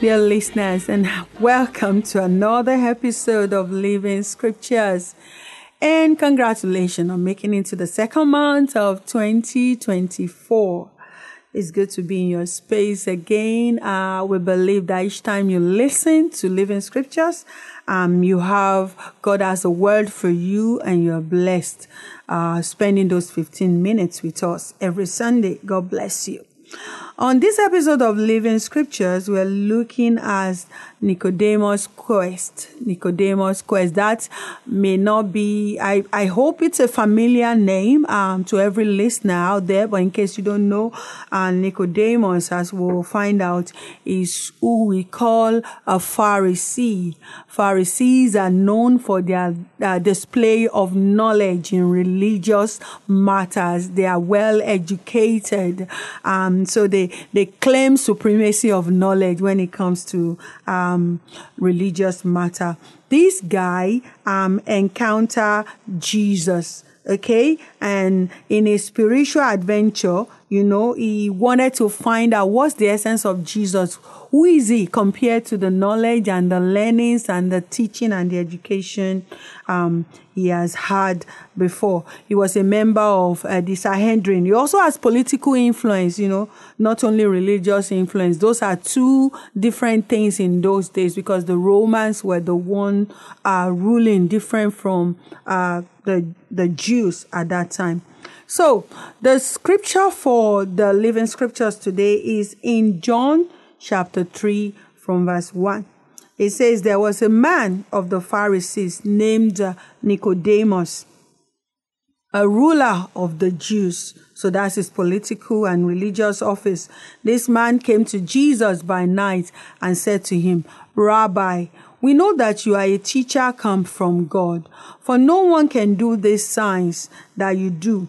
Dear listeners, and welcome to another episode of Living Scriptures. And congratulations on making it to the second month of 2024. It's good to be in your space again. Uh, we believe that each time you listen to Living Scriptures, um, you have God has a word for you and you're blessed uh, spending those 15 minutes with us every Sunday. God bless you. On this episode of Living Scriptures, we're looking at Nicodemus' quest. Nicodemus' quest. That may not be, I, I hope it's a familiar name um, to every listener out there, but in case you don't know, uh, Nicodemus, as we'll find out, is who we call a Pharisee. Pharisees are known for their uh, display of knowledge in religious matters. They are well educated. Um, so they, they claim supremacy of knowledge when it comes to um, religious matter. This guy um, encounter Jesus, okay, and in a spiritual adventure, you know, he wanted to find out what's the essence of Jesus. Who is he compared to the knowledge and the learnings and the teaching and the education um, he has had before? He was a member of uh, the Sanhedrin. He also has political influence, you know, not only religious influence. Those are two different things in those days because the Romans were the one uh, ruling different from uh, the the Jews at that time. So the scripture for the living scriptures today is in John chapter 3 from verse 1. It says, There was a man of the Pharisees named uh, Nicodemus, a ruler of the Jews. So that's his political and religious office. This man came to Jesus by night and said to him, Rabbi, we know that you are a teacher come from God, for no one can do these signs that you do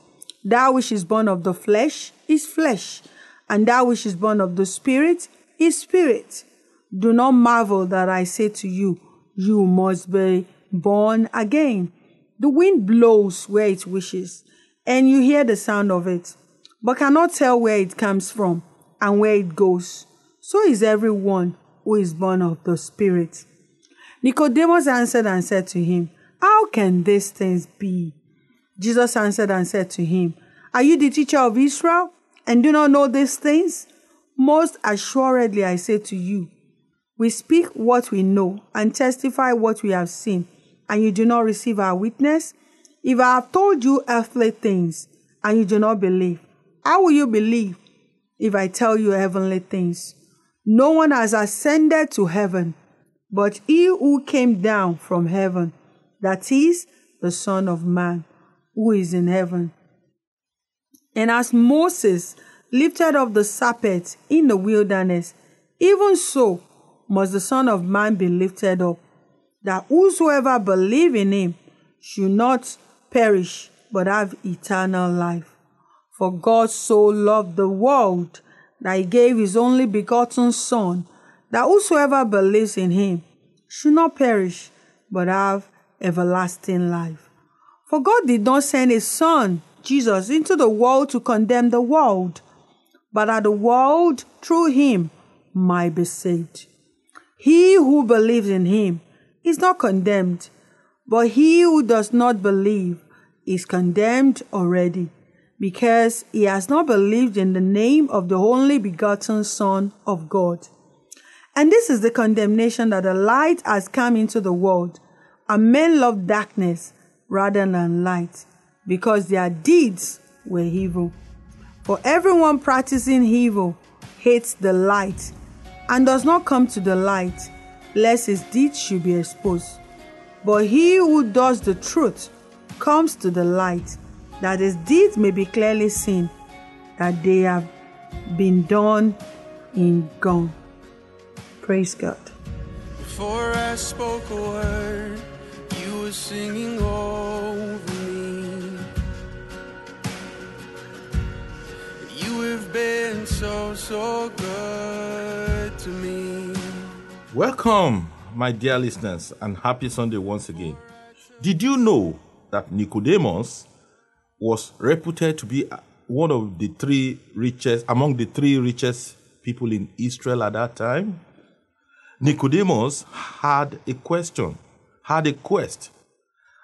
That which is born of the flesh is flesh, and that which is born of the spirit is spirit. Do not marvel that I say to you, you must be born again. The wind blows where it wishes, and you hear the sound of it, but cannot tell where it comes from and where it goes. So is everyone who is born of the spirit. Nicodemus answered and said to him, How can these things be? Jesus answered and said to him, Are you the teacher of Israel and do not know these things? Most assuredly, I say to you, we speak what we know and testify what we have seen, and you do not receive our witness. If I have told you earthly things and you do not believe, how will you believe if I tell you heavenly things? No one has ascended to heaven but he who came down from heaven, that is, the Son of Man who is in heaven. And as Moses lifted up the serpent in the wilderness, even so must the Son of Man be lifted up, that whosoever believe in him should not perish, but have eternal life. For God so loved the world that he gave his only begotten Son, that whosoever believes in him should not perish, but have everlasting life. For God did not send his Son, Jesus, into the world to condemn the world, but that the world through him might be saved. He who believes in him is not condemned, but he who does not believe is condemned already, because he has not believed in the name of the only begotten Son of God. And this is the condemnation that the light has come into the world, And men love darkness rather than light, because their deeds were evil. For everyone practicing evil hates the light and does not come to the light, lest his deeds should be exposed. But he who does the truth comes to the light, that his deeds may be clearly seen, that they have been done in God. Praise God. Before I spoke a word, were singing over me. You have been so, so good to me. Welcome, my dear listeners, and happy Sunday once again. Did you know that Nicodemus was reputed to be uh, one of the three richest, among the three richest people in Israel at that time? Nicodemus had a question, had a quest,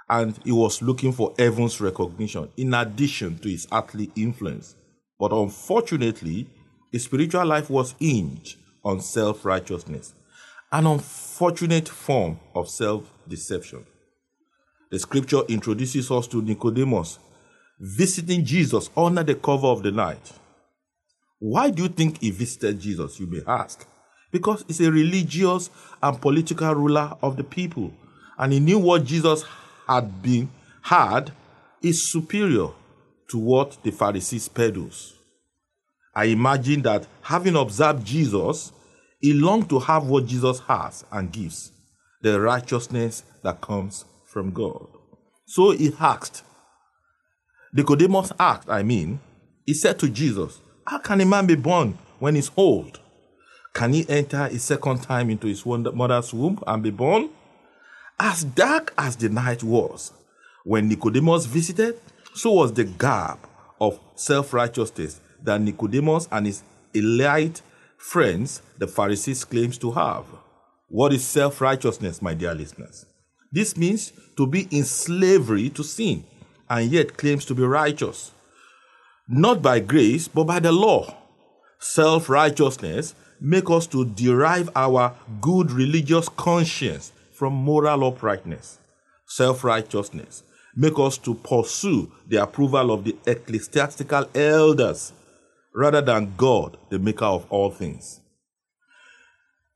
and he was looking for heaven's recognition in addition to his earthly influence. But unfortunately, his spiritual life was hinged on self righteousness, an unfortunate form of self deception. The scripture introduces us to Nicodemus visiting Jesus under the cover of the night. Why do you think he visited Jesus, you may ask? Because he's a religious and political ruler of the people, and he knew what Jesus had been had is superior to what the Pharisees peddles. I imagine that having observed Jesus, he longed to have what Jesus has and gives the righteousness that comes from God. So he asked, Nicodemus asked, I mean, he said to Jesus, How can a man be born when he's old? Can he enter a second time into his mother's womb and be born? As dark as the night was when Nicodemus visited, so was the gap of self righteousness that Nicodemus and his elite friends, the Pharisees, claims to have. What is self righteousness, my dear listeners? This means to be in slavery to sin and yet claims to be righteous. Not by grace, but by the law. Self righteousness make us to derive our good religious conscience from moral uprightness. Self righteousness make us to pursue the approval of the ecclesiastical elders rather than God, the maker of all things.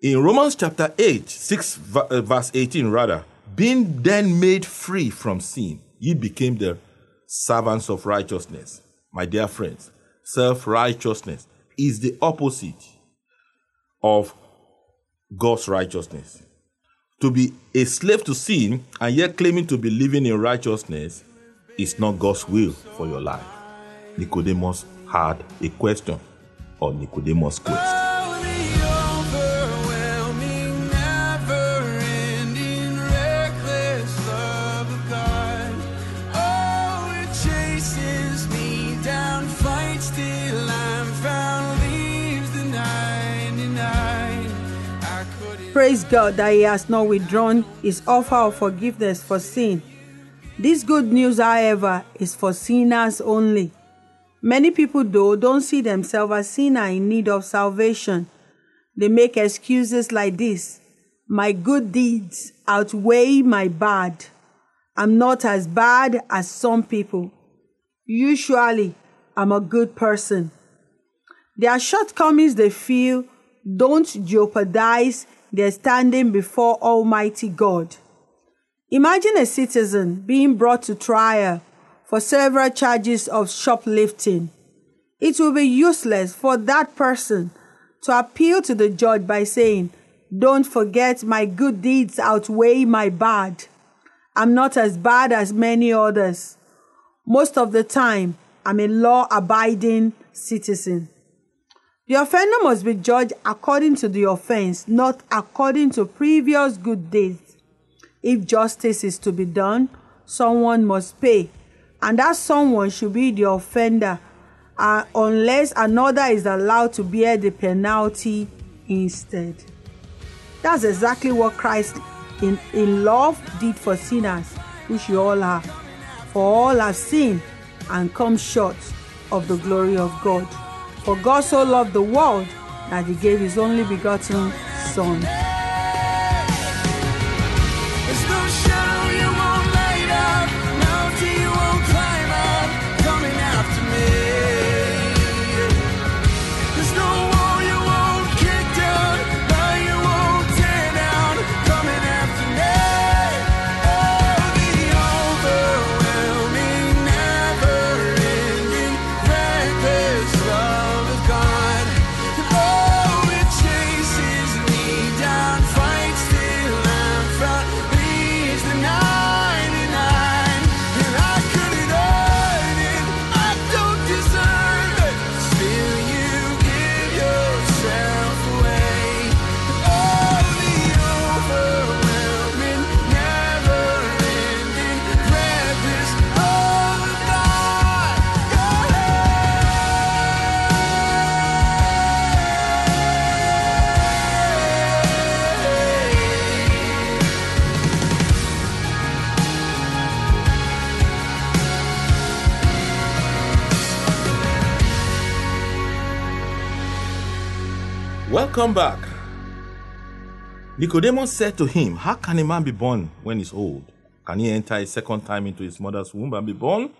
In Romans chapter 8, 6 uh, verse 18, rather, being then made free from sin, ye became the servants of righteousness. My dear friends, self righteousness is the opposite of God's righteousness. To be a slave to sin and yet claiming to be living in righteousness is not God's will for your life. Nicodemus had a question, or Nicodemus' quest. Praise God that He has not withdrawn His offer of forgiveness for sin. This good news, however, is for sinners only. Many people, though, don't see themselves as sinners in need of salvation. They make excuses like this My good deeds outweigh my bad. I'm not as bad as some people. Usually, I'm a good person. Their shortcomings they feel don't jeopardize their standing before Almighty God. Imagine a citizen being brought to trial for several charges of shoplifting. It will be useless for that person to appeal to the judge by saying, Don't forget my good deeds outweigh my bad. I'm not as bad as many others. Most of the time, I'm a law abiding citizen. The offender must be judged according to the offense, not according to previous good deeds. If justice is to be done, someone must pay, and that someone should be the offender, uh, unless another is allowed to bear the penalty instead. That's exactly what Christ in, in love did for sinners, which you all are. For all have sinned and come short of the glory of God. For God so loved the world that he gave his only begotten Son. Welcome back. Nicodemus said to him, How can a man be born when he's old? Can he enter a second time into his mother's womb and be born?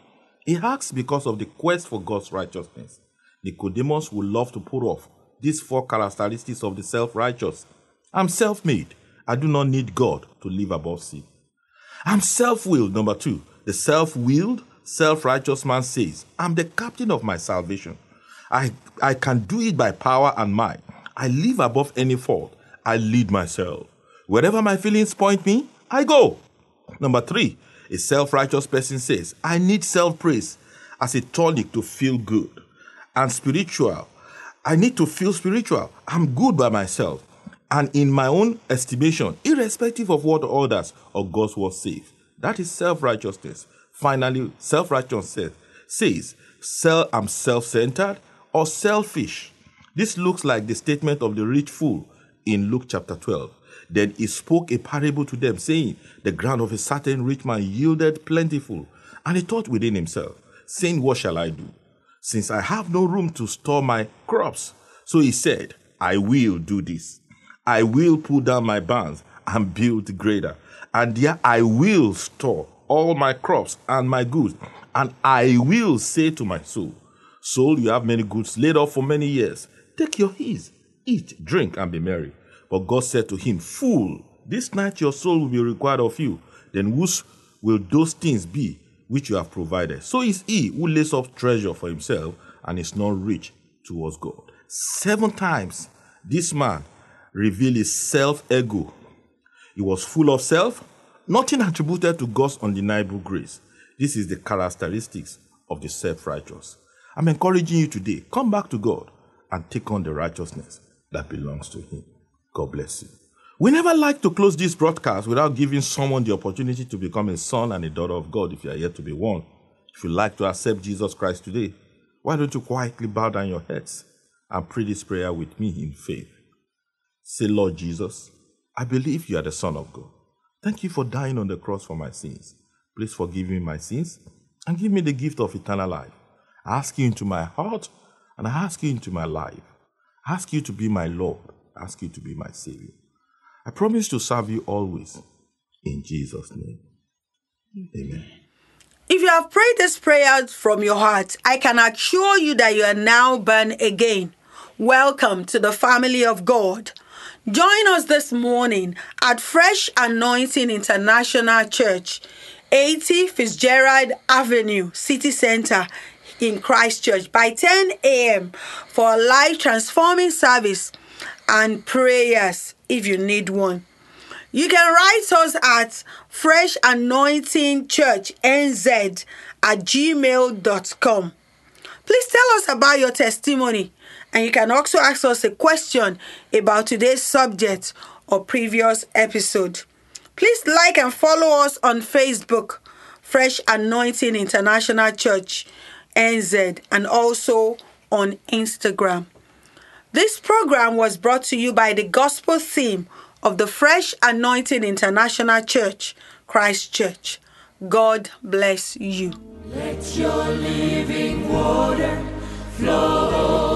He asks because of the quest for God's righteousness. Nicodemus would love to put off these four characteristics of the self righteous. I'm self made. I do not need God to live above sin. I'm self willed. Number two, the self willed, self righteous man says, I'm the captain of my salvation. I, I can do it by power and might. I live above any fault. I lead myself. Wherever my feelings point me, I go. Number three, a self righteous person says, I need self praise as a tonic to feel good. And spiritual, I need to feel spiritual. I'm good by myself and in my own estimation, irrespective of what others or God's word say. That is self righteousness. Finally, self righteousness says, I'm self centered or selfish. This looks like the statement of the rich fool in Luke chapter 12. Then he spoke a parable to them, saying, The ground of a certain rich man yielded plentiful. And he thought within himself, saying, What shall I do? Since I have no room to store my crops. So he said, I will do this. I will pull down my barns and build greater. And there I will store all my crops and my goods. And I will say to my soul, Soul, you have many goods laid up for many years. Take your ease, eat, drink, and be merry. But God said to him, Fool, this night your soul will be required of you. Then whose will those things be which you have provided? So is he who lays up treasure for himself and is not rich towards God. Seven times this man revealed his self ego. He was full of self, nothing attributed to God's undeniable grace. This is the characteristics of the self righteous. I'm encouraging you today come back to God and take on the righteousness that belongs to Him. God bless you. We never like to close this broadcast without giving someone the opportunity to become a son and a daughter of God if you are yet to be one. If you like to accept Jesus Christ today, why don't you quietly bow down your heads and pray this prayer with me in faith? Say, Lord Jesus, I believe you are the Son of God. Thank you for dying on the cross for my sins. Please forgive me my sins and give me the gift of eternal life. I ask you into my heart and I ask you into my life. I ask you to be my Lord. I ask you to be my Savior. I promise to serve you always. In Jesus' name. Amen. If you have prayed this prayer from your heart, I can assure you that you are now born again. Welcome to the family of God. Join us this morning at Fresh Anointing International Church, 80 Fitzgerald Avenue, City Center in Christchurch by 10 a.m. for a life transforming service and prayers if you need one. You can write us at Fresh Anointing Church NZ at gmail.com. Please tell us about your testimony, and you can also ask us a question about today's subject or previous episode. Please like and follow us on Facebook, Fresh Anointing International Church. NZ, and also on Instagram. This program was brought to you by the gospel theme of the Fresh Anointing International Church, Christchurch. God bless you. Let your living water flow